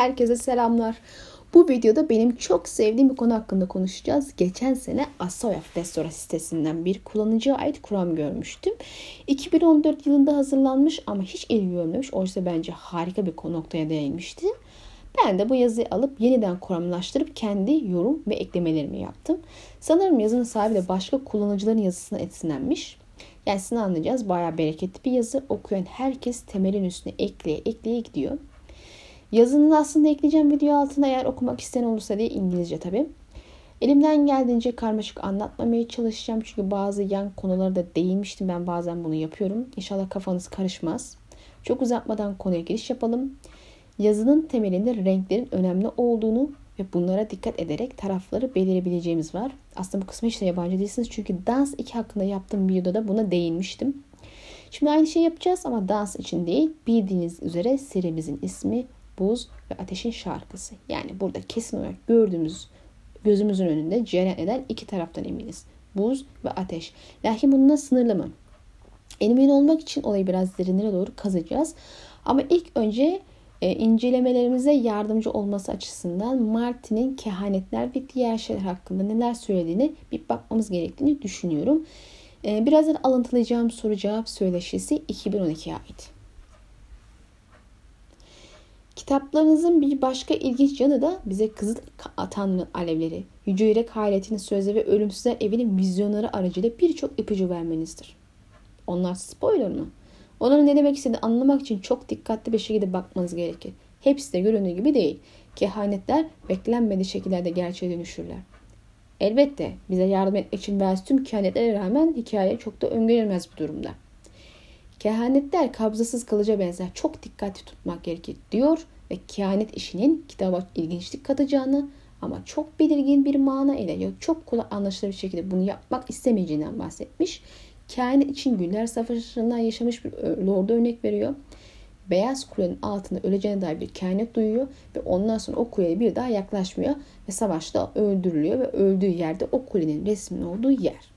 herkese selamlar. Bu videoda benim çok sevdiğim bir konu hakkında konuşacağız. Geçen sene Asoya Destora sitesinden bir kullanıcıya ait kuram görmüştüm. 2014 yılında hazırlanmış ama hiç ilgi görmemiş. Oysa bence harika bir noktaya değinmişti. Ben de bu yazıyı alıp yeniden kuramlaştırıp kendi yorum ve eklemelerimi yaptım. Sanırım yazının sahibi de başka kullanıcıların yazısına etsinlenmiş. Yani sizin anlayacağız bayağı bereketli bir yazı. Okuyan herkes temelin üstüne ekleye ekleye gidiyor. Yazının aslında ekleyeceğim video altına eğer okumak isteyen olursa diye İngilizce tabii. Elimden geldiğince karmaşık anlatmamaya çalışacağım. Çünkü bazı yan konulara da değinmiştim. Ben bazen bunu yapıyorum. İnşallah kafanız karışmaz. Çok uzatmadan konuya giriş yapalım. Yazının temelinde renklerin önemli olduğunu ve bunlara dikkat ederek tarafları belirebileceğimiz var. Aslında bu kısmı hiç de yabancı değilsiniz. Çünkü Dans 2 hakkında yaptığım videoda buna değinmiştim. Şimdi aynı şey yapacağız ama dans için değil. Bildiğiniz üzere serimizin ismi Buz ve Ateşin Şarkısı. Yani burada kesin olarak gördüğümüz gözümüzün önünde cereyan eden iki taraftan eminiz. Buz ve ateş. Lakin bununla sınırlı mı? Emin olmak için olayı biraz derinlere doğru kazacağız. Ama ilk önce e, incelemelerimize yardımcı olması açısından Martin'in kehanetler ve diğer şeyler hakkında neler söylediğini bir bakmamız gerektiğini düşünüyorum. E, birazdan alıntılayacağım soru cevap söyleşisi 2012'ye ait. Kitaplarınızın bir başka ilginç yanı da bize Kızıl Tanrı alevleri, Yüce Yürek Hayretinin sözleri ve Ölümsüzler Evi'nin vizyonları aracılığıyla birçok ipucu vermenizdir. Onlar spoiler mı? Onların ne demek istediğini anlamak için çok dikkatli bir şekilde bakmanız gerekir. Hepsi de göründüğü gibi değil. Kehanetler beklenmedik şekillerde gerçeğe dönüşürler. Elbette bize yardım etmek için verdiği tüm kehanetlere rağmen hikaye çok da öngörülmez bir durumda. Kehanetler kabzasız kalıca benzer. Çok dikkatli tutmak gerekir diyor ve kehanet işinin kitaba ilginçlik katacağını ama çok belirgin bir mana ile çok kolay anlaşılır bir şekilde bunu yapmak istemeyeceğinden bahsetmiş. Kehanet için Güller Savaşı'ndan yaşamış bir lorda örnek veriyor. Beyaz kulenin altında öleceğine dair bir kehanet duyuyor ve ondan sonra o kuleye bir daha yaklaşmıyor ve savaşta öldürülüyor ve öldüğü yerde o kulenin resminin olduğu yer.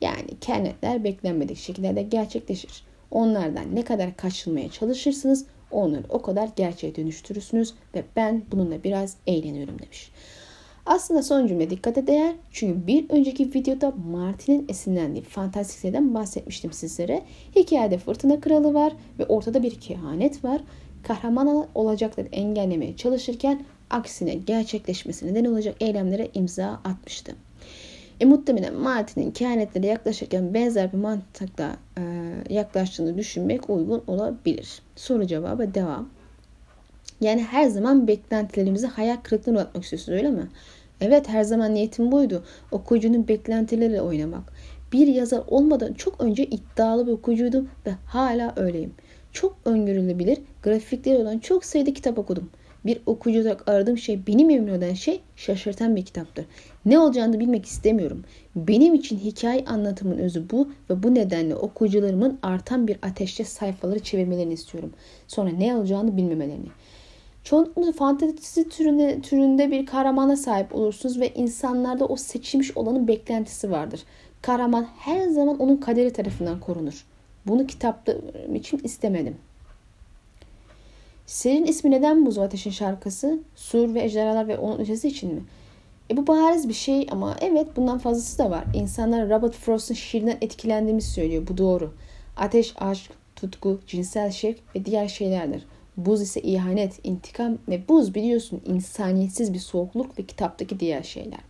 Yani kehanetler beklenmedik şekillerde gerçekleşir. Onlardan ne kadar kaçınmaya çalışırsınız onları o kadar gerçeğe dönüştürürsünüz ve ben bununla biraz eğleniyorum demiş. Aslında son cümle dikkate değer. Çünkü bir önceki videoda Martin'in esinlendiği fantastik seriden bahsetmiştim sizlere. Hikayede fırtına kralı var ve ortada bir kehanet var. Kahraman olacakları engellemeye çalışırken aksine gerçekleşmesine neden olacak eylemlere imza atmıştı. E, muhtemelen Martin'in kehanetlere yaklaşırken benzer bir mantıkla e, yaklaştığını düşünmek uygun olabilir. Soru cevabı devam. Yani her zaman beklentilerimizi hayal kırıklığına uğratmak istiyorsunuz öyle mi? Evet her zaman niyetim buydu. Okuyucunun beklentileriyle oynamak. Bir yazar olmadan çok önce iddialı bir okuyucuydum ve hala öyleyim. Çok öngörülebilir, grafikleri olan çok sayıda kitap okudum. Bir okuyucu olarak aradığım şey, benim memnun eden şey şaşırtan bir kitaptır. Ne olacağını bilmek istemiyorum. Benim için hikaye anlatımın özü bu ve bu nedenle okuyucularımın artan bir ateşte sayfaları çevirmelerini istiyorum. Sonra ne olacağını bilmemelerini. Çoğunlukla fantezi türünde, türünde bir kahramana sahip olursunuz ve insanlarda o seçilmiş olanın beklentisi vardır. Kahraman her zaman onun kaderi tarafından korunur. Bunu kitapta için istemedim. Serinin ismi neden Buz Ateşin şarkısı? Sur ve ejderhalar ve onun ötesi için mi? E bu bariz bir şey ama evet bundan fazlası da var. İnsanlar Robert Frost'un şiirinden etkilendiğimizi söylüyor. Bu doğru. Ateş, aşk, tutku, cinsel şevk ve diğer şeylerdir. Buz ise ihanet, intikam ve buz biliyorsun insaniyetsiz bir soğukluk ve kitaptaki diğer şeyler.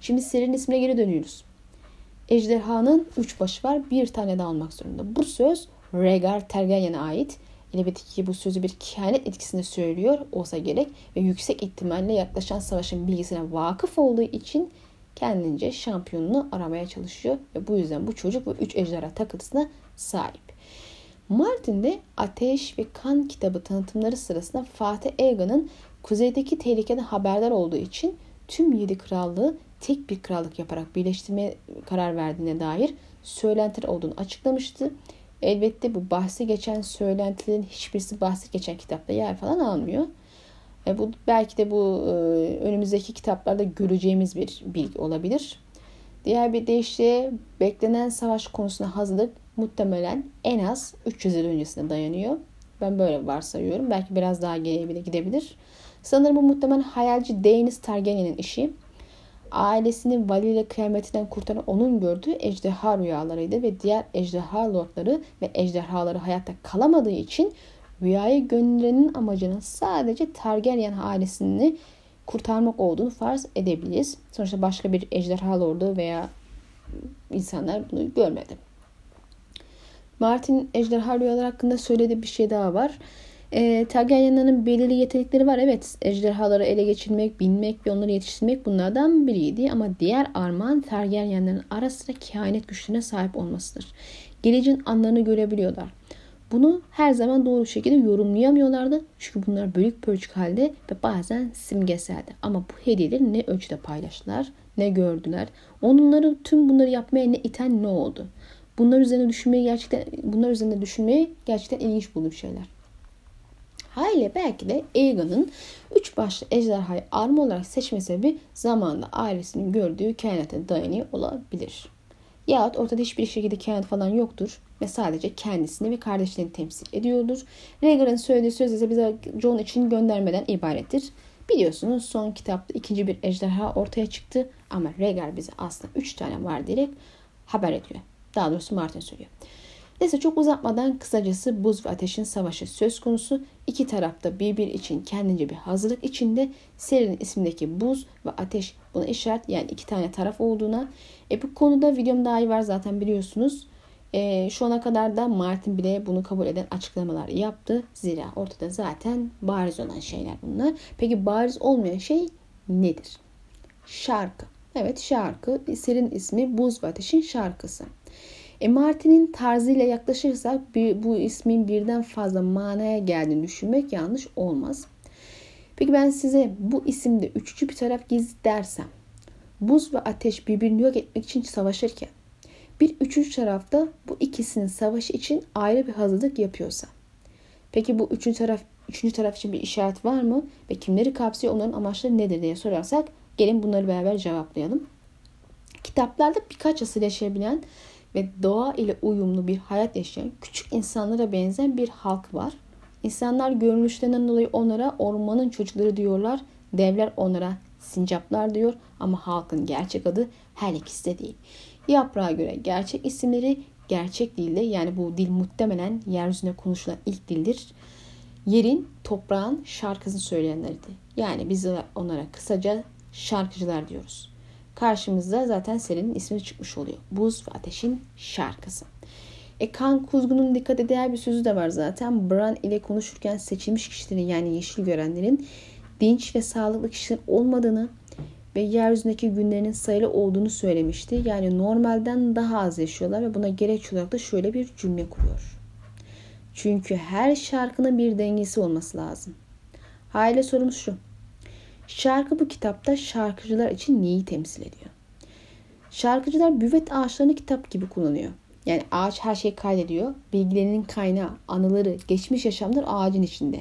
Şimdi serinin ismine geri dönüyoruz. Ejderhanın üç başı var. Bir tane de almak zorunda. Bu söz Rhaegar Targaryen'e ait. Elbette bu sözü bir kehanet etkisinde söylüyor olsa gerek ve yüksek ihtimalle yaklaşan savaşın bilgisine vakıf olduğu için kendince şampiyonunu aramaya çalışıyor ve bu yüzden bu çocuk ve üç ejderha takıntısına sahip. Martin de Ateş ve Kan kitabı tanıtımları sırasında Fatih Egan'ın kuzeydeki tehlikeden haberdar olduğu için tüm yedi krallığı tek bir krallık yaparak birleştirmeye karar verdiğine dair söylentiler olduğunu açıklamıştı. Elbette bu bahsi geçen söylentilerin hiçbirisi bahsi geçen kitapta yer falan almıyor. E bu belki de bu e, önümüzdeki kitaplarda göreceğimiz bir bilgi olabilir. Diğer bir deyişle beklenen savaş konusuna hazırlık muhtemelen en az 300 yıl öncesine dayanıyor. Ben böyle varsayıyorum. Belki biraz daha geriye bile gidebilir. Sanırım bu muhtemelen hayalci Daenerys Targaryen'in işi. Ailesini valiyle kıyametinden kurtaran onun gördüğü ejderha rüyalarıydı ve diğer ejderha lordları ve ejderhaları hayatta kalamadığı için rüyayı gönderenin amacının sadece Targaryen ailesini kurtarmak olduğunu farz edebiliriz. Sonuçta başka bir ejderha lordu veya insanlar bunu görmedi. Martin ejderha rüyalar hakkında söylediği bir şey daha var. E, Targaryen'lerin belirli yetenekleri var. Evet ejderhaları ele geçirmek, binmek ve onları yetiştirmek bunlardan biriydi. Ama diğer armağan Targaryen'lerin ara sıra kehanet güçlerine sahip olmasıdır. Geleceğin anlarını görebiliyorlar. Bunu her zaman doğru şekilde yorumlayamıyorlardı. Çünkü bunlar bölük pörçük halde ve bazen simgeseldi. Ama bu hediyeleri ne ölçüde paylaştılar, ne gördüler. Onları tüm bunları yapmaya ne iten ne oldu? Bunlar üzerine düşünmeyi gerçekten bunlar üzerinde düşünmeyi gerçekten ilginç bulduğum şeyler. Haliyle belki de Aegon'un üç başlı ejderhayı arma olarak seçme sebebi zamanla ailesinin gördüğü kainata dayanıyor olabilir. Yahut ortada hiçbir şekilde kainat falan yoktur ve sadece kendisini ve kardeşlerini temsil ediyordur. Rhaegar'ın söylediği söz ise bize Jon için göndermeden ibarettir. Biliyorsunuz son kitapta ikinci bir ejderha ortaya çıktı ama Rhaegar bize aslında üç tane var diyerek haber ediyor. Daha doğrusu Martin söylüyor. Neyse çok uzatmadan kısacası buz ve ateşin savaşı söz konusu. İki tarafta birbir için kendince bir hazırlık içinde. Serinin ismindeki buz ve ateş buna işaret yani iki tane taraf olduğuna. E bu konuda videom daha iyi var zaten biliyorsunuz. E, şu ana kadar da Martin bile bunu kabul eden açıklamalar yaptı. Zira ortada zaten bariz olan şeyler bunlar. Peki bariz olmayan şey nedir? Şarkı. Evet şarkı. Serinin ismi Buz ve Ateş'in şarkısı. E Martin'in tarzıyla yaklaşırsak bir, bu ismin birden fazla manaya geldiğini düşünmek yanlış olmaz. Peki ben size bu isimde üçüncü bir taraf gizli dersem, buz ve ateş birbirini yok etmek için savaşırken, bir üçüncü tarafta bu ikisinin savaşı için ayrı bir hazırlık yapıyorsa, peki bu üçüncü taraf üçüncü taraf için bir işaret var mı ve kimleri kapsıyor onların amaçları nedir diye sorarsak gelin bunları beraber cevaplayalım. Kitaplarda birkaç asıl yaşayabilen ve doğa ile uyumlu bir hayat yaşayan küçük insanlara benzeyen bir halk var. İnsanlar görünüşlerinden dolayı onlara ormanın çocukları diyorlar. Devler onlara sincaplar diyor ama halkın gerçek adı her ikisi de değil. Yaprağa göre gerçek isimleri gerçek dilde yani bu dil muhtemelen yeryüzünde konuşulan ilk dildir. Yerin, toprağın şarkısını söyleyenlerdi. Yani biz onlara kısaca şarkıcılar diyoruz. Karşımızda zaten serinin ismi çıkmış oluyor. Buz ve Ateşin şarkısı. E kan kuzgunun dikkat değer bir sözü de var zaten. Bran ile konuşurken seçilmiş kişilerin yani yeşil görenlerin dinç ve sağlıklı kişiler olmadığını ve yeryüzündeki günlerinin sayılı olduğunu söylemişti. Yani normalden daha az yaşıyorlar ve buna gerekçe olarak da şöyle bir cümle kuruyor. Çünkü her şarkının bir dengesi olması lazım. Aile sorumuz şu. Şarkı bu kitapta şarkıcılar için neyi temsil ediyor? Şarkıcılar büvet ağaçlarını kitap gibi kullanıyor. Yani ağaç her şeyi kaydediyor. Bilgilerinin kaynağı, anıları, geçmiş yaşamlar ağacın içinde.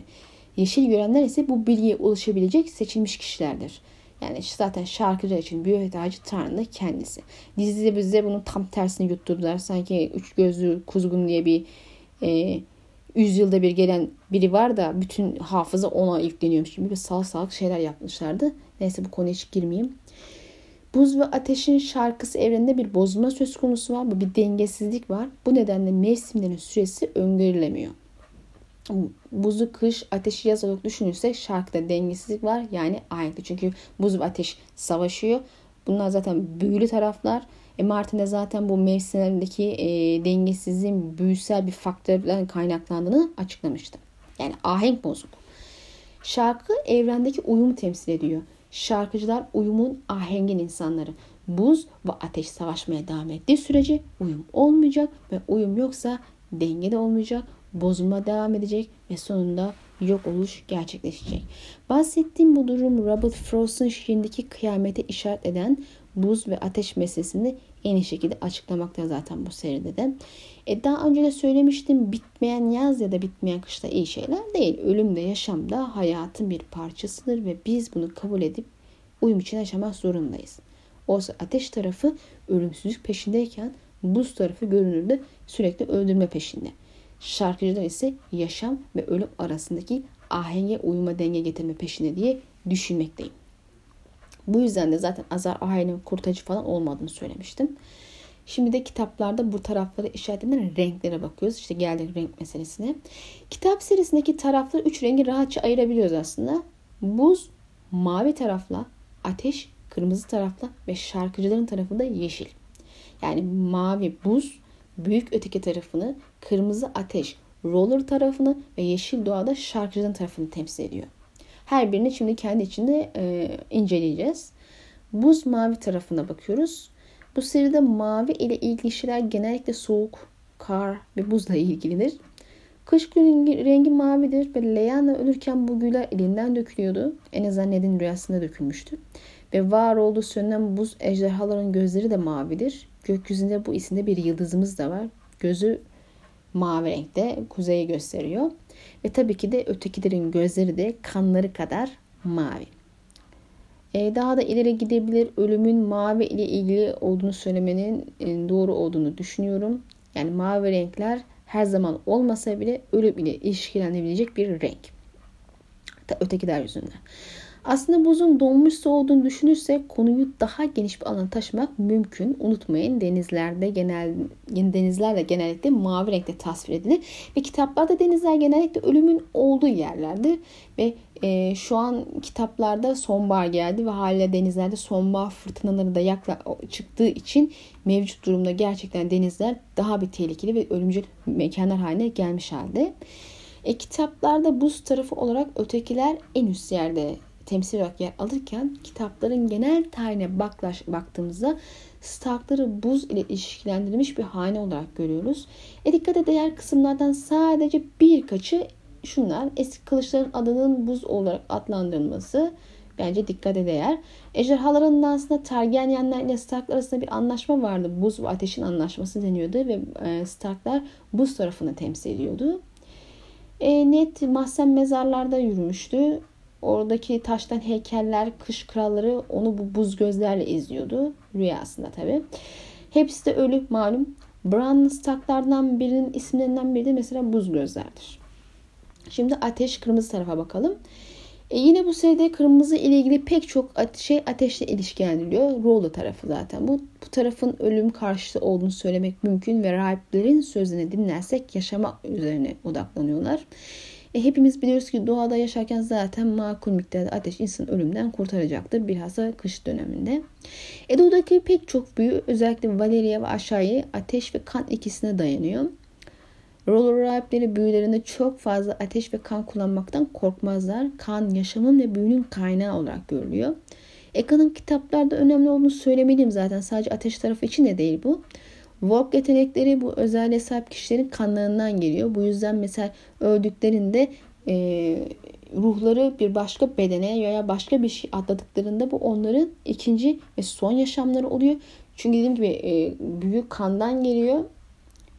Yeşil görenler ise bu bilgiye ulaşabilecek seçilmiş kişilerdir. Yani zaten şarkıcı için büyük ağacı Tanrı'nın kendisi. Dizide bize bunun tam tersini yutturdular. Sanki üç gözlü kuzgun diye bir e, yüzyılda bir gelen biri var da bütün hafıza ona yükleniyormuş gibi bir sal salak şeyler yapmışlardı. Neyse bu konuya hiç girmeyeyim. Buz ve ateşin şarkısı evreninde bir bozulma söz konusu var. Bu bir dengesizlik var. Bu nedenle mevsimlerin süresi öngörülemiyor. Buzu kış, ateşi yaz olarak düşünürsek şarkıda dengesizlik var. Yani ayenkli. Çünkü buz ve ateş savaşıyor. Bunlar zaten büyülü taraflar. E Martin'de zaten bu mevsimlerdeki e, dengesizliğin büyüsel bir faktörden kaynaklandığını açıklamıştı. Yani ahenk bozuk. Şarkı evrendeki uyumu temsil ediyor. Şarkıcılar uyumun ahengin insanları. Buz ve ateş savaşmaya devam ettiği sürece uyum olmayacak ve uyum yoksa denge de olmayacak. Bozulma devam edecek ve sonunda yok oluş gerçekleşecek. Bahsettiğim bu durum Robert Frost'un şiirindeki kıyamete işaret eden buz ve ateş meselesini en iyi şekilde açıklamakta zaten bu seride de. E daha önce de söylemiştim bitmeyen yaz ya da bitmeyen kışta iyi şeyler değil. Ölüm de yaşam da hayatın bir parçasıdır ve biz bunu kabul edip uyum için yaşamak zorundayız. Oysa ateş tarafı ölümsüzlük peşindeyken buz tarafı görünürde sürekli öldürme peşinde. Şarkıcılar ise yaşam ve ölüm arasındaki ahenge uyuma denge getirme peşinde diye düşünmekteyim. Bu yüzden de zaten Azar Ahay'ın kurtacı falan olmadığını söylemiştim. Şimdi de kitaplarda bu tarafları işaretlenen renklere bakıyoruz. İşte geldik renk meselesine. Kitap serisindeki tarafları üç rengi rahatça ayırabiliyoruz aslında. Buz, mavi tarafla, ateş, kırmızı tarafla ve şarkıcıların tarafında yeşil. Yani mavi buz, büyük öteki tarafını, kırmızı ateş, roller tarafını ve yeşil doğada şarkıcıların tarafını temsil ediyor. Her birini şimdi kendi içinde e, inceleyeceğiz. Buz mavi tarafına bakıyoruz. Bu seride mavi ile ilgili şeyler genellikle soğuk, kar ve buzla ilgilidir. Kış günü rengi mavidir ve Leanna ölürken bu güller elinden dökülüyordu. En azından Ned'in rüyasında dökülmüştü. Ve var olduğu söylenen buz ejderhaların gözleri de mavidir. Gökyüzünde bu isimde bir yıldızımız da var. Gözü mavi renkte kuzeyi gösteriyor. Ve tabii ki de ötekilerin gözleri de kanları kadar mavi. Ee, daha da ileri gidebilir. Ölümün mavi ile ilgili olduğunu söylemenin e, doğru olduğunu düşünüyorum. Yani mavi renkler her zaman olmasa bile ölüm ile ilişkilendirilecek bir renk. Ötekiler yüzünden. Aslında buzun donmuş su olduğunu düşünürsek konuyu daha geniş bir alana taşımak mümkün. Unutmayın denizlerde genel denizlerle genellikle mavi renkte tasvir edilir ve kitaplarda denizler genellikle ölümün olduğu yerlerdir ve e, şu an kitaplarda sonbahar geldi ve hala denizlerde sonbahar fırtınaları da yakla çıktığı için mevcut durumda gerçekten denizler daha bir tehlikeli ve ölümcül mekanlar haline gelmiş halde. E, kitaplarda buz tarafı olarak ötekiler en üst yerde temsil olarak yer alırken kitapların genel tarihine baklaş, baktığımızda Starkları buz ile ilişkilendirilmiş bir hane olarak görüyoruz. E dikkate değer kısımlardan sadece birkaçı şunlar. Eski kılıçların adının buz olarak adlandırılması bence dikkate değer. Ejderhaların aslında Targaryenler ile Starklar arasında bir anlaşma vardı. Buz ve ateşin anlaşması deniyordu ve e, Starklar buz tarafını temsil ediyordu. E, net mahzen mezarlarda yürümüştü. Oradaki taştan heykeller, kış kralları onu bu buz gözlerle izliyordu. Rüyasında tabi. Hepsi de ölü malum. Bran Stark'lardan birinin isimlerinden biri de mesela buz gözlerdir. Şimdi ateş kırmızı tarafa bakalım. E yine bu seride kırmızı ile ilgili pek çok şey ateşle ilişkilendiriliyor. Rollo tarafı zaten. Bu, bu tarafın ölüm karşıtı olduğunu söylemek mümkün ve rahiplerin sözünü dinlersek yaşama üzerine odaklanıyorlar. E, hepimiz biliyoruz ki doğada yaşarken zaten makul miktarda ateş insan ölümden kurtaracaktır. Bilhassa kış döneminde. Edo'daki pek çok büyü özellikle Valeria ve aşağıya ateş ve kan ikisine dayanıyor. Roller rahipleri büyülerinde çok fazla ateş ve kan kullanmaktan korkmazlar. Kan yaşamın ve büyünün kaynağı olarak görülüyor. Eka'nın kitaplarda önemli olduğunu söylemeliyim zaten. Sadece ateş tarafı için de değil bu. Vogue yetenekleri bu özelliğe sahip kişilerin kanlarından geliyor. Bu yüzden mesela öldüklerinde e, ruhları bir başka bedene veya başka bir şey atladıklarında bu onların ikinci ve son yaşamları oluyor. Çünkü dediğim gibi e, büyük kandan geliyor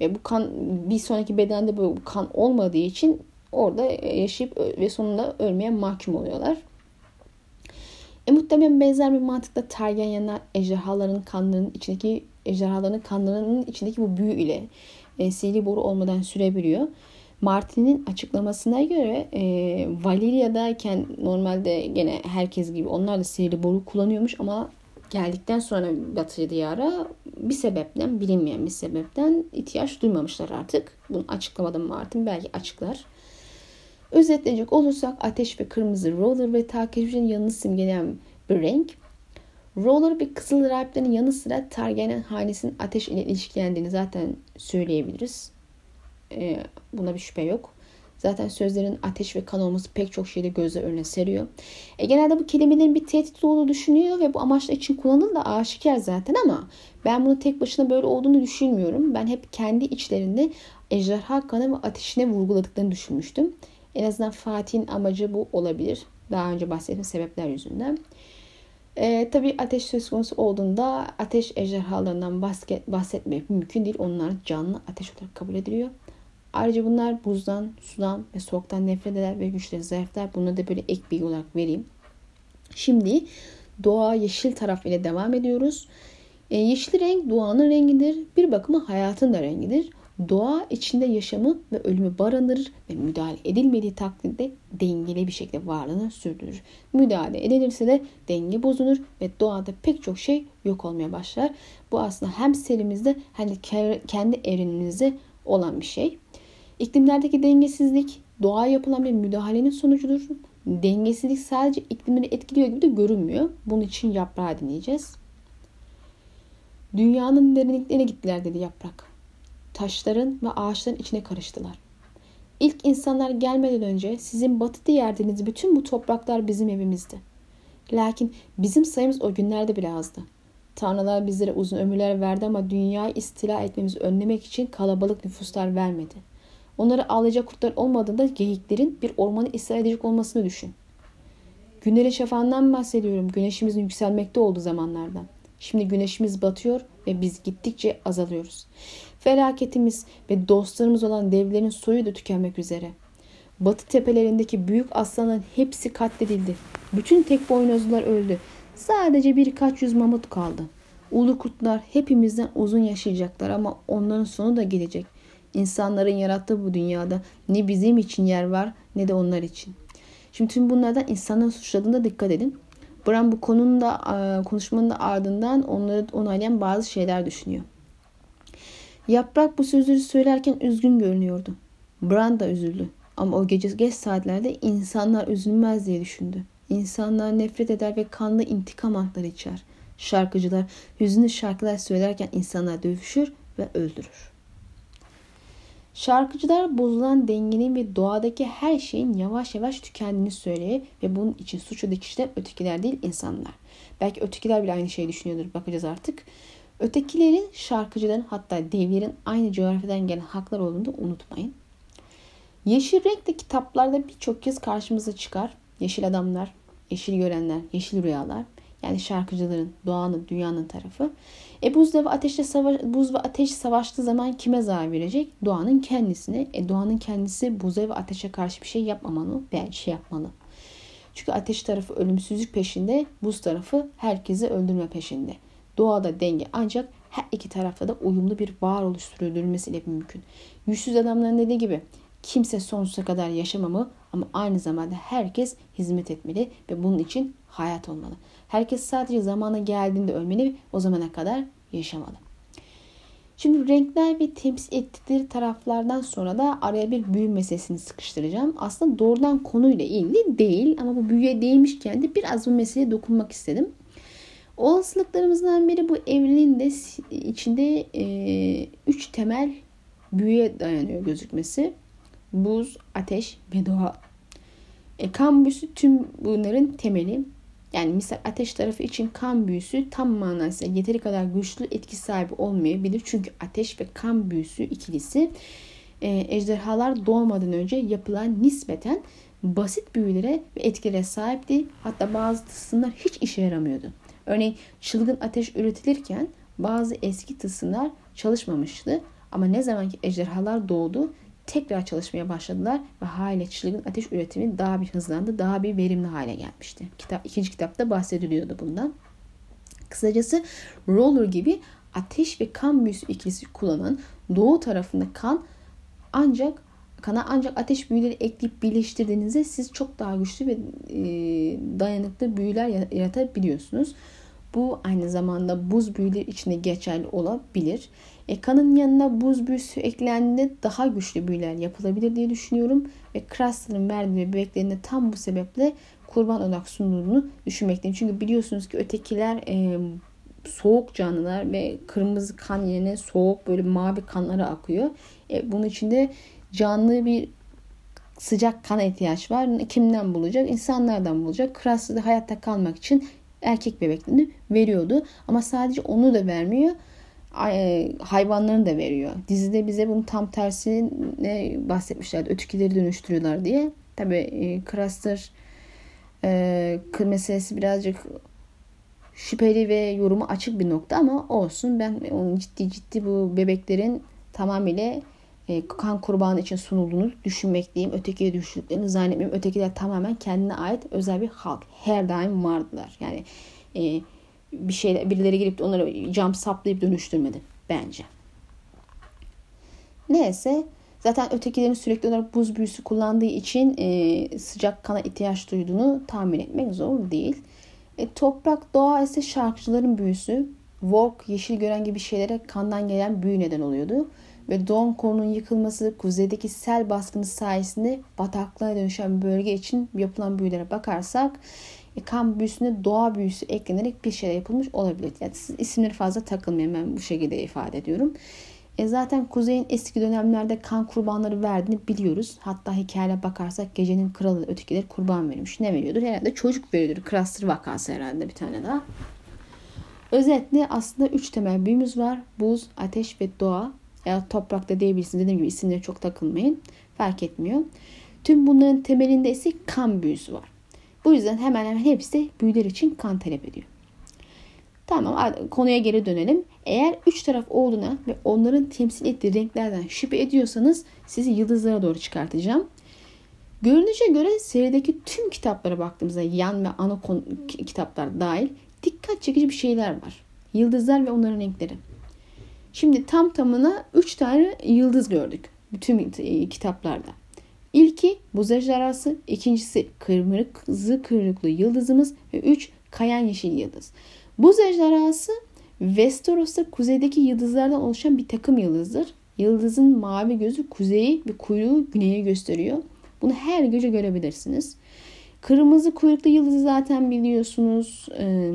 ve bu kan bir sonraki bedende bu kan olmadığı için orada yaşayıp ve sonunda ölmeye mahkum oluyorlar. E, muhtemelen benzer bir mantıkla Targaryenler ejderhaların kanlarının içindeki ejderhaların kanlarının içindeki bu büyü ile e, sihirli boru olmadan sürebiliyor. Martin'in açıklamasına göre e, Valeria'dayken normalde gene herkes gibi onlar da sihirli boru kullanıyormuş ama geldikten sonra Batı diyara bir sebepten bilinmeyen bir sebepten ihtiyaç duymamışlar artık. Bunu açıklamadım Martin belki açıklar. Özetleyecek olursak ateş ve kırmızı roller ve takipçinin yanını simgeleyen bir renk. Roller bir kızıl rahiplerin yanı sıra Targaryen hanesinin ateş ile ilişkilendiğini zaten söyleyebiliriz. Ee, buna bir şüphe yok. Zaten sözlerin ateş ve kan olması pek çok şeyde gözler önüne seriyor. E, genelde bu kelimelerin bir tehdit olduğunu düşünüyor ve bu amaçla için kullanılır da aşikar zaten ama ben bunu tek başına böyle olduğunu düşünmüyorum. Ben hep kendi içlerinde ejderha kanı ve ateşine vurguladıklarını düşünmüştüm. En azından Fatih'in amacı bu olabilir. Daha önce bahsettiğim sebepler yüzünden. E, tabii ateş söz konusu olduğunda ateş ejderhalarından bahset, bahsetmek mümkün değil. Onlar canlı ateş olarak kabul ediliyor. Ayrıca bunlar buzdan, sudan ve soğuktan nefret eder ve güçleri zayıflar. Bunu da böyle ek bilgi olarak vereyim. Şimdi doğa yeşil taraf ile devam ediyoruz. E, yeşil renk doğanın rengidir. Bir bakıma hayatın da rengidir. Doğa içinde yaşamı ve ölümü barındırır ve müdahale edilmediği takdirde dengeli bir şekilde varlığını sürdürür. Müdahale edilirse de denge bozulur ve doğada pek çok şey yok olmaya başlar. Bu aslında hem serimizde hem de kendi evrenimizde olan bir şey. İklimlerdeki dengesizlik doğa yapılan bir müdahalenin sonucudur. Dengesizlik sadece iklimini etkiliyor gibi de görünmüyor. Bunun için yaprağı dinleyeceğiz. Dünyanın derinliklerine gittiler dedi yaprak. Taşların ve ağaçların içine karıştılar. İlk insanlar gelmeden önce sizin batıda yerdiğiniz bütün bu topraklar bizim evimizdi. Lakin bizim sayımız o günlerde bile azdı. Tanrılar bizlere uzun ömürler verdi ama dünyayı istila etmemizi önlemek için kalabalık nüfuslar vermedi. Onları ağlayacak kurtlar olmadığında geyiklerin bir ormanı istila edecek olmasını düşün. Günlerin şafağından bahsediyorum. Güneşimizin yükselmekte olduğu zamanlardan. Şimdi güneşimiz batıyor ve biz gittikçe azalıyoruz. Felaketimiz ve dostlarımız olan devlerin soyu da tükenmek üzere. Batı tepelerindeki büyük aslanların hepsi katledildi. Bütün tek boynuzlular öldü. Sadece birkaç yüz mamut kaldı. Ulu kurtlar hepimizden uzun yaşayacaklar ama onların sonu da gelecek. İnsanların yarattığı bu dünyada ne bizim için yer var ne de onlar için. Şimdi tüm bunlardan insanları suçladığında dikkat edin. Bram bu konunun da e, konuşmanın da ardından onları onaylayan bazı şeyler düşünüyor. Yaprak bu sözleri söylerken üzgün görünüyordu. Bran da üzüldü. Ama o gece geç saatlerde insanlar üzülmez diye düşündü. İnsanlar nefret eder ve kanlı intikam antları içer. Şarkıcılar hüzünlü şarkılar söylerken insanlar dövüşür ve öldürür. Şarkıcılar bozulan dengenin ve doğadaki her şeyin yavaş yavaş tükendiğini söylüyor ve bunun için suçlu kişiler ötekiler değil insanlar. Belki ötekiler bile aynı şeyi düşünüyordur bakacağız artık. Ötekilerin şarkıcıların hatta devlerin aynı coğrafyadan gelen haklar olduğunu da unutmayın. Yeşil renk de kitaplarda birçok kez karşımıza çıkar. Yeşil adamlar, yeşil görenler, yeşil rüyalar. Yani şarkıcıların, doğanın, dünyanın tarafı. E buz ve ateşle savaş, buz ve ateş savaştığı zaman kime zarar verecek? Doğanın kendisine. E doğanın kendisi buza ve ateşe karşı bir şey yapmamalı veya şey yapmalı. Çünkü ateş tarafı ölümsüzlük peşinde, buz tarafı herkesi öldürme peşinde. Doğada denge ancak her iki tarafta da uyumlu bir varoluş sürdürülmesiyle mümkün. Yüzsüz adamların dediği gibi kimse sonsuza kadar yaşamamalı ama aynı zamanda herkes hizmet etmeli ve bunun için hayat olmalı. Herkes sadece zamana geldiğinde ölmeli o zamana kadar yaşamalı. Şimdi renkler ve temsil ettikleri taraflardan sonra da araya bir büyü meselesini sıkıştıracağım. Aslında doğrudan konuyla ilgili değil ama bu büyüye değmişken de biraz bu meseleye dokunmak istedim. Olasılıklarımızdan biri bu evrenin de içinde e, üç temel büyüye dayanıyor gözükmesi. Buz, ateş ve doğa. E, kan büyüsü tüm bunların temeli. Yani misal ateş tarafı için kan büyüsü tam manasıyla yeteri kadar güçlü etki sahibi olmayabilir. Çünkü ateş ve kan büyüsü ikilisi e, ejderhalar doğmadan önce yapılan nispeten basit büyülere ve etkilere sahipti. Hatta bazı tılsımlar hiç işe yaramıyordu. Örneğin çılgın ateş üretilirken bazı eski tılsımlar çalışmamıştı. Ama ne zaman ki ejderhalar doğdu tekrar çalışmaya başladılar ve hale çılgın ateş üretimi daha bir hızlandı, daha bir verimli hale gelmişti. Kitap, ikinci kitapta bahsediliyordu bundan. Kısacası roller gibi ateş ve kan büyüsü ikilisi kullanan doğu tarafında kan ancak kana ancak ateş büyüleri ekleyip birleştirdiğinizde siz çok daha güçlü ve e, dayanıklı büyüler yaratabiliyorsunuz. Bu aynı zamanda buz büyüleri içinde geçerli olabilir. E, kanın yanına buz büyüsü eklendiğinde daha güçlü büyüler yapılabilir diye düşünüyorum. Ve Craster'ın verdiği bebeklerine tam bu sebeple kurban olarak sunulduğunu düşünmekteyim. Çünkü biliyorsunuz ki ötekiler e, soğuk canlılar ve kırmızı kan yerine soğuk böyle mavi kanlara akıyor. E, bunun içinde canlı bir sıcak kana ihtiyaç var. Kimden bulacak? İnsanlardan bulacak. Craster'da hayatta kalmak için erkek bebeklerini veriyordu. Ama sadece onu da vermiyor e, hayvanlarını da veriyor. Dizide bize bunun tam tersine bahsetmişlerdi. Ötekileri dönüştürüyorlar diye. Tabi e, Craster e, meselesi birazcık şüpheli ve yorumu açık bir nokta ama olsun. Ben onun ciddi ciddi bu bebeklerin tamamıyla e, kan kurbanı için sunulduğunu düşünmekteyim. Ötekiye düştüklerini zannetmiyorum. Ötekiler tamamen kendine ait özel bir halk. Her daim vardılar. Yani e, bir şeyler birileri gelip de onları cam saplayıp dönüştürmedi bence. Neyse zaten ötekilerin sürekli olarak buz büyüsü kullandığı için e, sıcak kana ihtiyaç duyduğunu tahmin etmek zor değil. E, toprak doğa ise şarkıcıların büyüsü. Vork, yeşil gören gibi şeylere kandan gelen büyü neden oluyordu. Ve Don konunun yıkılması kuzeydeki sel baskını sayesinde bataklığa dönüşen bölge için yapılan büyülere bakarsak e, kan büyüsüne doğa büyüsü eklenerek bir şeyler yapılmış olabilir. Yani siz isimleri fazla takılmayın ben bu şekilde ifade ediyorum. E zaten Kuzey'in eski dönemlerde kan kurbanları verdiğini biliyoruz. Hatta hikayeye bakarsak gecenin kralı ötekileri kurban vermiş. Ne veriyordur? Herhalde çocuk veriyordur. Krastır vakası herhalde bir tane daha. Özetle aslında üç temel büyümüz var. Buz, ateş ve doğa. Ya toprakta diyebilirsiniz. Dediğim gibi isimlere çok takılmayın. Fark etmiyor. Tüm bunların temelinde ise kan büyüsü var. Bu yüzden hemen hemen hepsi büyüler için kan talep ediyor. Tamam konuya geri dönelim. Eğer üç taraf olduğuna ve onların temsil ettiği renklerden şüphe ediyorsanız sizi yıldızlara doğru çıkartacağım. Görünüşe göre serideki tüm kitaplara baktığımızda yan ve ana kitaplar dahil dikkat çekici bir şeyler var. Yıldızlar ve onların renkleri. Şimdi tam tamına 3 tane yıldız gördük bütün e, kitaplarda. İlki buz ejderhası, ikincisi kırmızı kırıklı yıldızımız ve üç kayan yeşil yıldız. Buz ejderhası Westeros'ta kuzeydeki yıldızlardan oluşan bir takım yıldızdır. Yıldızın mavi gözü kuzeyi ve kuyruğu güneye gösteriyor. Bunu her gece görebilirsiniz. Kırmızı kuyruklu yıldızı zaten biliyorsunuz. Ee,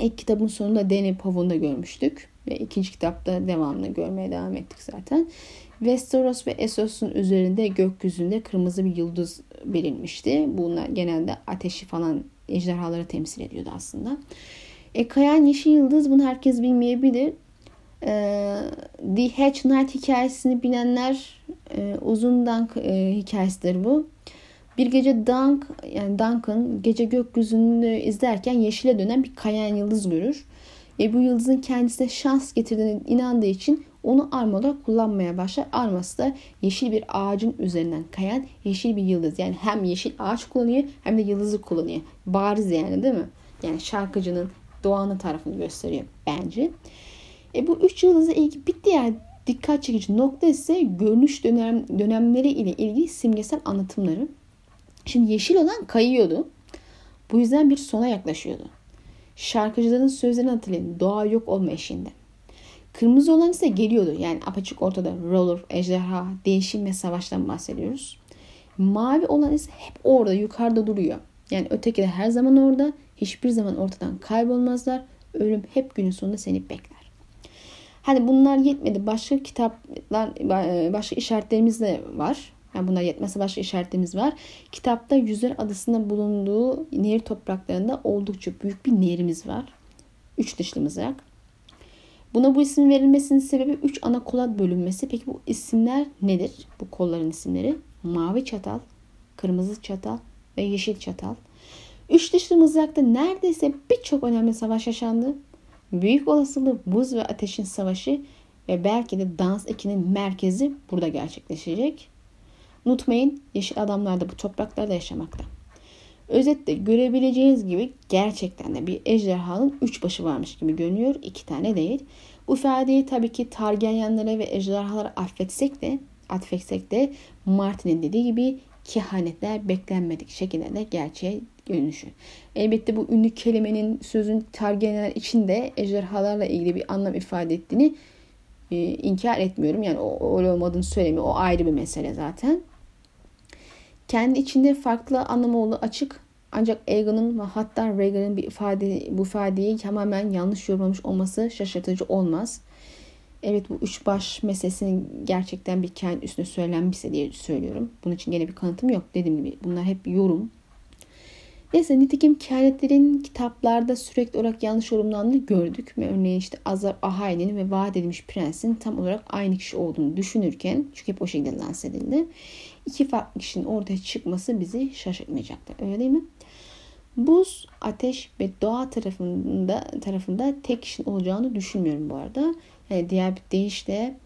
ilk kitabın sonunda Danny Pavon'da görmüştük. Ve ikinci kitapta devamlı görmeye devam ettik zaten. Westeros ve Essos'un üzerinde gökyüzünde kırmızı bir yıldız verilmişti. Bunlar genelde ateşi falan ejderhaları temsil ediyordu aslında. E, Kayan Yeşil Yıldız bunu herkes bilmeyebilir. E, The Hedge Knight hikayesini bilenler e, uzun Dunk e, hikayesidir bu. Bir gece Dunk yani Duncan gece gökyüzünü izlerken yeşile dönen bir kayan yıldız görür. E, bu yıldızın kendisine şans getirdiğine inandığı için onu arma olarak kullanmaya başlar. Arması da yeşil bir ağacın üzerinden kayan yeşil bir yıldız. Yani hem yeşil ağaç kullanıyor hem de yıldızı kullanıyor. Bariz yani değil mi? Yani şarkıcının doğanın tarafını gösteriyor bence. E bu üç yıldızla ilgili bir diğer dikkat çekici nokta ise görünüş dönem, dönemleri ile ilgili simgesel anlatımları. Şimdi yeşil olan kayıyordu. Bu yüzden bir sona yaklaşıyordu. Şarkıcıların sözlerini hatırlayın. Doğa yok olma eşiğinde. Kırmızı olan ise geliyordu. Yani apaçık ortada roller, ejderha, değişim ve savaştan bahsediyoruz. Mavi olan ise hep orada yukarıda duruyor. Yani öteki de her zaman orada. Hiçbir zaman ortadan kaybolmazlar. Ölüm hep günün sonunda seni bekler. Hani bunlar yetmedi. Başka kitaplar, başka işaretlerimiz de var. Yani bunlar yetmezse başka işaretlerimiz var. Kitapta Yüzler Adası'nda bulunduğu nehir topraklarında oldukça büyük bir nehrimiz var. Üç dışlı mızrak. Buna bu isim verilmesinin sebebi üç ana kola bölünmesi. Peki bu isimler nedir? Bu kolların isimleri. Mavi çatal, kırmızı çatal ve yeşil çatal. Üç dışlı mızrakta neredeyse birçok önemli savaş yaşandı. Büyük olasılığı buz ve ateşin savaşı ve belki de dans ekinin merkezi burada gerçekleşecek. Unutmayın yeşil adamlar da bu topraklarda yaşamakta. Özetle görebileceğiniz gibi gerçekten de bir ejderhanın üç başı varmış gibi görünüyor. iki tane değil. Bu ifadeyi tabii ki Targaryenlere ve ejderhalara affetsek de atfetsek de Martin'in dediği gibi kehanetler beklenmedik şekilde de gerçeğe dönüşü. Elbette bu ünlü kelimenin sözün Targaryenler için de ejderhalarla ilgili bir anlam ifade ettiğini e, inkar etmiyorum. Yani o öyle olmadığını söylemiyor. O ayrı bir mesele zaten. Kendi içinde farklı anlamı açık. Ancak Egan'ın ve hatta Reagan'ın bir ifade, bu ifadeyi tamamen yanlış yorumlamış olması şaşırtıcı olmaz. Evet bu üç baş meselesinin gerçekten bir kendi üstüne söylenmişse diye söylüyorum. Bunun için gene bir kanıtım yok. Dediğim gibi bunlar hep yorum. Neyse nitekim kehanetlerin kitaplarda sürekli olarak yanlış yorumlandığını gördük. Örneğin işte Azar Ahai'nin ve vaat edilmiş prensin tam olarak aynı kişi olduğunu düşünürken çünkü hep o şekilde lanse edildi. İki farklı kişinin ortaya çıkması bizi şaşırtmayacaktır. Öyle değil mi? Buz, ateş ve doğa tarafında tarafında tek kişinin olacağını düşünmüyorum bu arada. Yani diğer bir deyişle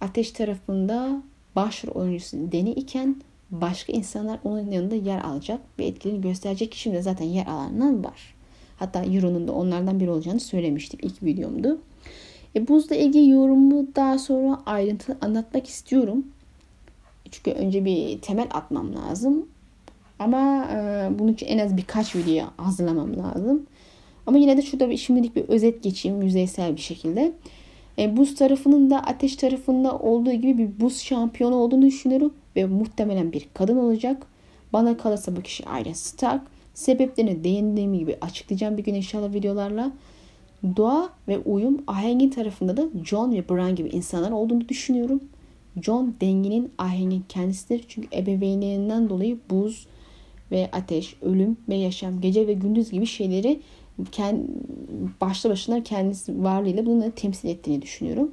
ateş tarafında başrol oyuncusu Deni iken başka insanlar onun yanında yer alacak ve etkilerini gösterecek kişi de zaten yer alanlar var. Hatta Euro'nun da onlardan biri olacağını söylemiştim ilk videomdu. E, buzla ilgili yorumu daha sonra ayrıntılı anlatmak istiyorum. Çünkü önce bir temel atmam lazım. Ama e, bunun için en az birkaç video hazırlamam lazım. Ama yine de şurada bir, şimdilik bir özet geçeyim yüzeysel bir şekilde. E, buz tarafının da ateş tarafında olduğu gibi bir buz şampiyonu olduğunu düşünüyorum. Ve muhtemelen bir kadın olacak. Bana kalırsa bu kişi Arya Stark. Sebeplerini değindiğim gibi açıklayacağım bir gün inşallah videolarla. Doğa ve uyum ahengin tarafında da John ve Bran gibi insanlar olduğunu düşünüyorum. John dengenin ahengin kendisidir. Çünkü ebeveynlerinden dolayı buz ve ateş, ölüm ve yaşam, gece ve gündüz gibi şeyleri kendi, başlı başına kendisi varlığıyla bunları temsil ettiğini düşünüyorum.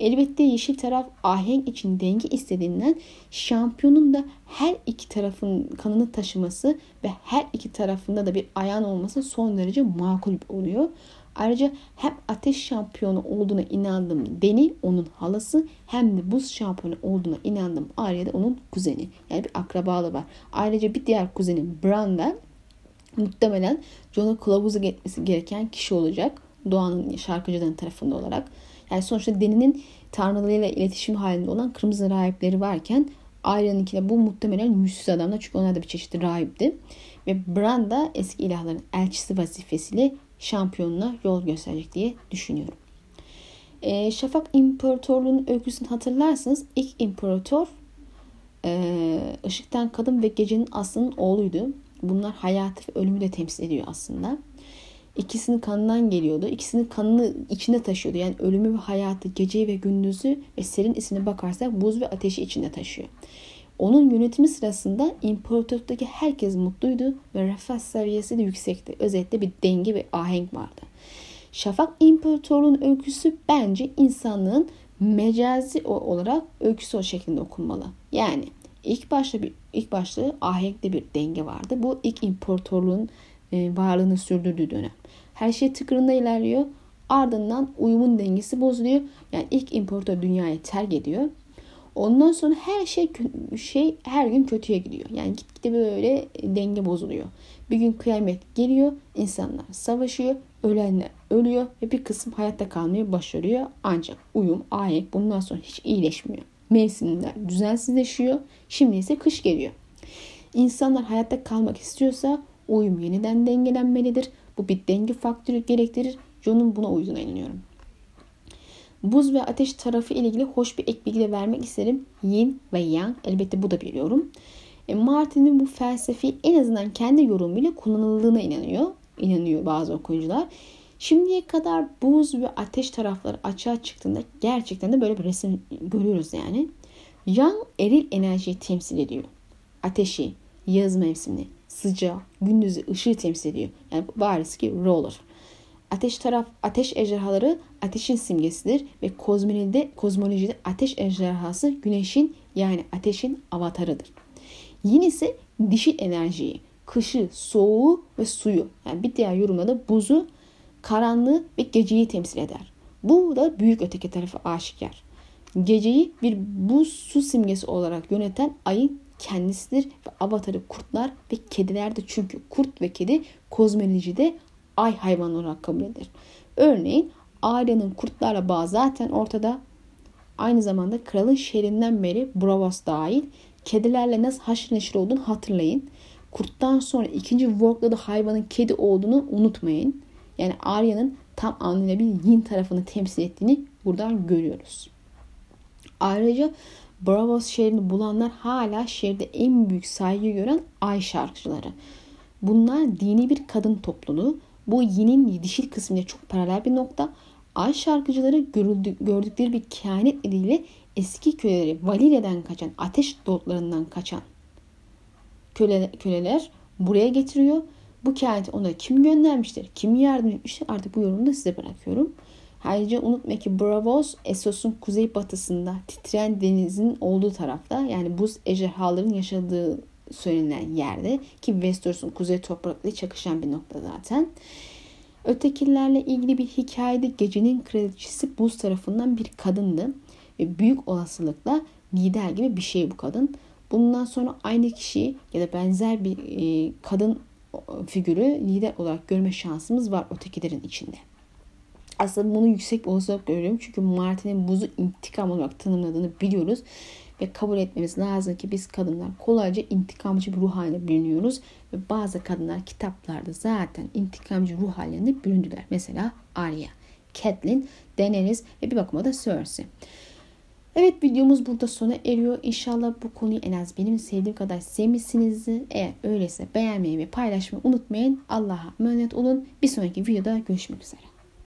Elbette yeşil taraf ahenk için denge istediğinden şampiyonun da her iki tarafın kanını taşıması ve her iki tarafında da bir ayağın olması son derece makul oluyor. Ayrıca hem ateş şampiyonu olduğuna inandığım Deni onun halası hem de buz şampiyonu olduğuna inandığım Arya da onun kuzeni. Yani bir akrabalığı var. Ayrıca bir diğer kuzeni Bran da muhtemelen Jon'a kılavuzu etmesi gereken kişi olacak. Doğan'ın şarkıcıların tarafında olarak. Yani sonuçta Deni'nin tanrılarıyla iletişim halinde olan kırmızı rahipleri varken Arya'nınkiyle bu muhtemelen yüzsüz adamlar çünkü onlar da bir çeşitli rahipti. Ve Bran da eski ilahların elçisi vazifesiyle şampiyonuna yol gösterecek diye düşünüyorum. E, Şafak İmparatorluğu'nun öyküsünü hatırlarsanız ilk imparator e, ışıktan kadın ve gecenin aslının oğluydu. Bunlar hayatı ve ölümü de temsil ediyor aslında. İkisinin kanından geliyordu. İkisinin kanını içinde taşıyordu. Yani ölümü ve hayatı, geceyi ve gündüzü ve serin ismine bakarsak buz ve ateşi içinde taşıyor. Onun yönetimi sırasında imparatorluktaki herkes mutluydu ve refah seviyesi de yüksekti. Özetle bir denge ve ahenk vardı. Şafak İmparatorluğu'nun öyküsü bence insanlığın mecazi olarak öyküsü o şeklinde okunmalı. Yani ilk başta bir ilk başta ahenkli bir denge vardı. Bu ilk imparatorluğun e, varlığını sürdürdüğü dönem. Her şey tıkırında ilerliyor. Ardından uyumun dengesi bozuluyor. Yani ilk imparator dünyayı terk ediyor. Ondan sonra her şey şey her gün kötüye gidiyor. Yani gitgide böyle denge bozuluyor. Bir gün kıyamet geliyor, insanlar savaşıyor, ölenler ölüyor ve bir kısım hayatta kalmaya başarıyor. Ancak uyum, ahenk bundan sonra hiç iyileşmiyor. Mevsimler düzensizleşiyor. Şimdi ise kış geliyor. İnsanlar hayatta kalmak istiyorsa uyum yeniden dengelenmelidir. Bu bir denge faktörü gerektirir. John'un buna uyduğuna inanıyorum. Buz ve ateş tarafı ile ilgili hoş bir ek bilgi de vermek isterim. Yin ve Yang elbette bu da bir yorum. E, Martin'in bu felsefi en azından kendi yorumuyla kullanıldığına inanıyor. İnanıyor bazı okuyucular. Şimdiye kadar buz ve ateş tarafları açığa çıktığında gerçekten de böyle bir resim görüyoruz yani. Yang eril enerjiyi temsil ediyor. Ateşi, yaz mevsimini, sıcağı, gündüzü, ışığı temsil ediyor. Yani bariz ki roller. Ateş taraf, ateş ejderhaları ateşin simgesidir ve kozmolojide, kozmolojide ateş ejderhası güneşin yani ateşin avatarıdır. Yine ise dişil enerjiyi, kışı, soğuğu ve suyu yani bir diğer yorumda da buzu, karanlığı ve geceyi temsil eder. Bu da büyük öteki tarafı aşikar. Geceyi bir buz su simgesi olarak yöneten ayın kendisidir ve avatarı kurtlar ve kedilerdir. Çünkü kurt ve kedi kozmolojide ay hayvanı olarak kabul edilir. Örneğin Arya'nın kurtlarla bağı zaten ortada. Aynı zamanda kralın şehrinden beri Bravos dahil kedilerle nasıl haşır neşir olduğunu hatırlayın. Kurttan sonra ikinci work'ta da hayvanın kedi olduğunu unutmayın. Yani Arya'nın tam anlamıyla bir yin tarafını temsil ettiğini buradan görüyoruz. Ayrıca Bravos şehrini bulanlar hala şehirde en büyük saygı gören ay şarkıcıları. Bunlar dini bir kadın topluluğu. Bu yinin dişil kısmıyla çok paralel bir nokta. Ay şarkıcıları görüldü, gördükleri bir kehanet eliyle eski köleleri Valilya'dan kaçan, ateş dolaplarından kaçan köle, köleler buraya getiriyor. Bu kehaneti ona kim göndermiştir, kim yardım etmiştir artık bu yorumu da size bırakıyorum. Ayrıca unutma ki Bravos Essos'un kuzey batısında titreyen denizin olduğu tarafta yani buz ejderhaların yaşadığı söylenen yerde ki Westeros'un kuzey toprakları çakışan bir nokta zaten. Ötekilerle ilgili bir hikayede gecenin kraliçesi buz tarafından bir kadındı. Ve büyük olasılıkla lider gibi bir şey bu kadın. Bundan sonra aynı kişiyi ya da benzer bir e, kadın figürü lider olarak görme şansımız var ötekilerin içinde. Aslında bunu yüksek bir olasılık görüyorum. Çünkü Martin'in buzu intikam olarak tanımladığını biliyoruz. Ve kabul etmemiz lazım ki biz kadınlar kolayca intikamcı bir ruh haline bürünüyoruz. Ve bazı kadınlar kitaplarda zaten intikamcı ruh hallerine büründüler. Mesela Arya, Catelyn, Daenerys ve bir bakıma da Cersei. Evet videomuz burada sona eriyor. İnşallah bu konuyu en az benim sevdiğim kadar sevmişsinizdir. Eğer öyleyse beğenmeyi ve paylaşmayı unutmayın. Allah'a emanet olun. Bir sonraki videoda görüşmek üzere.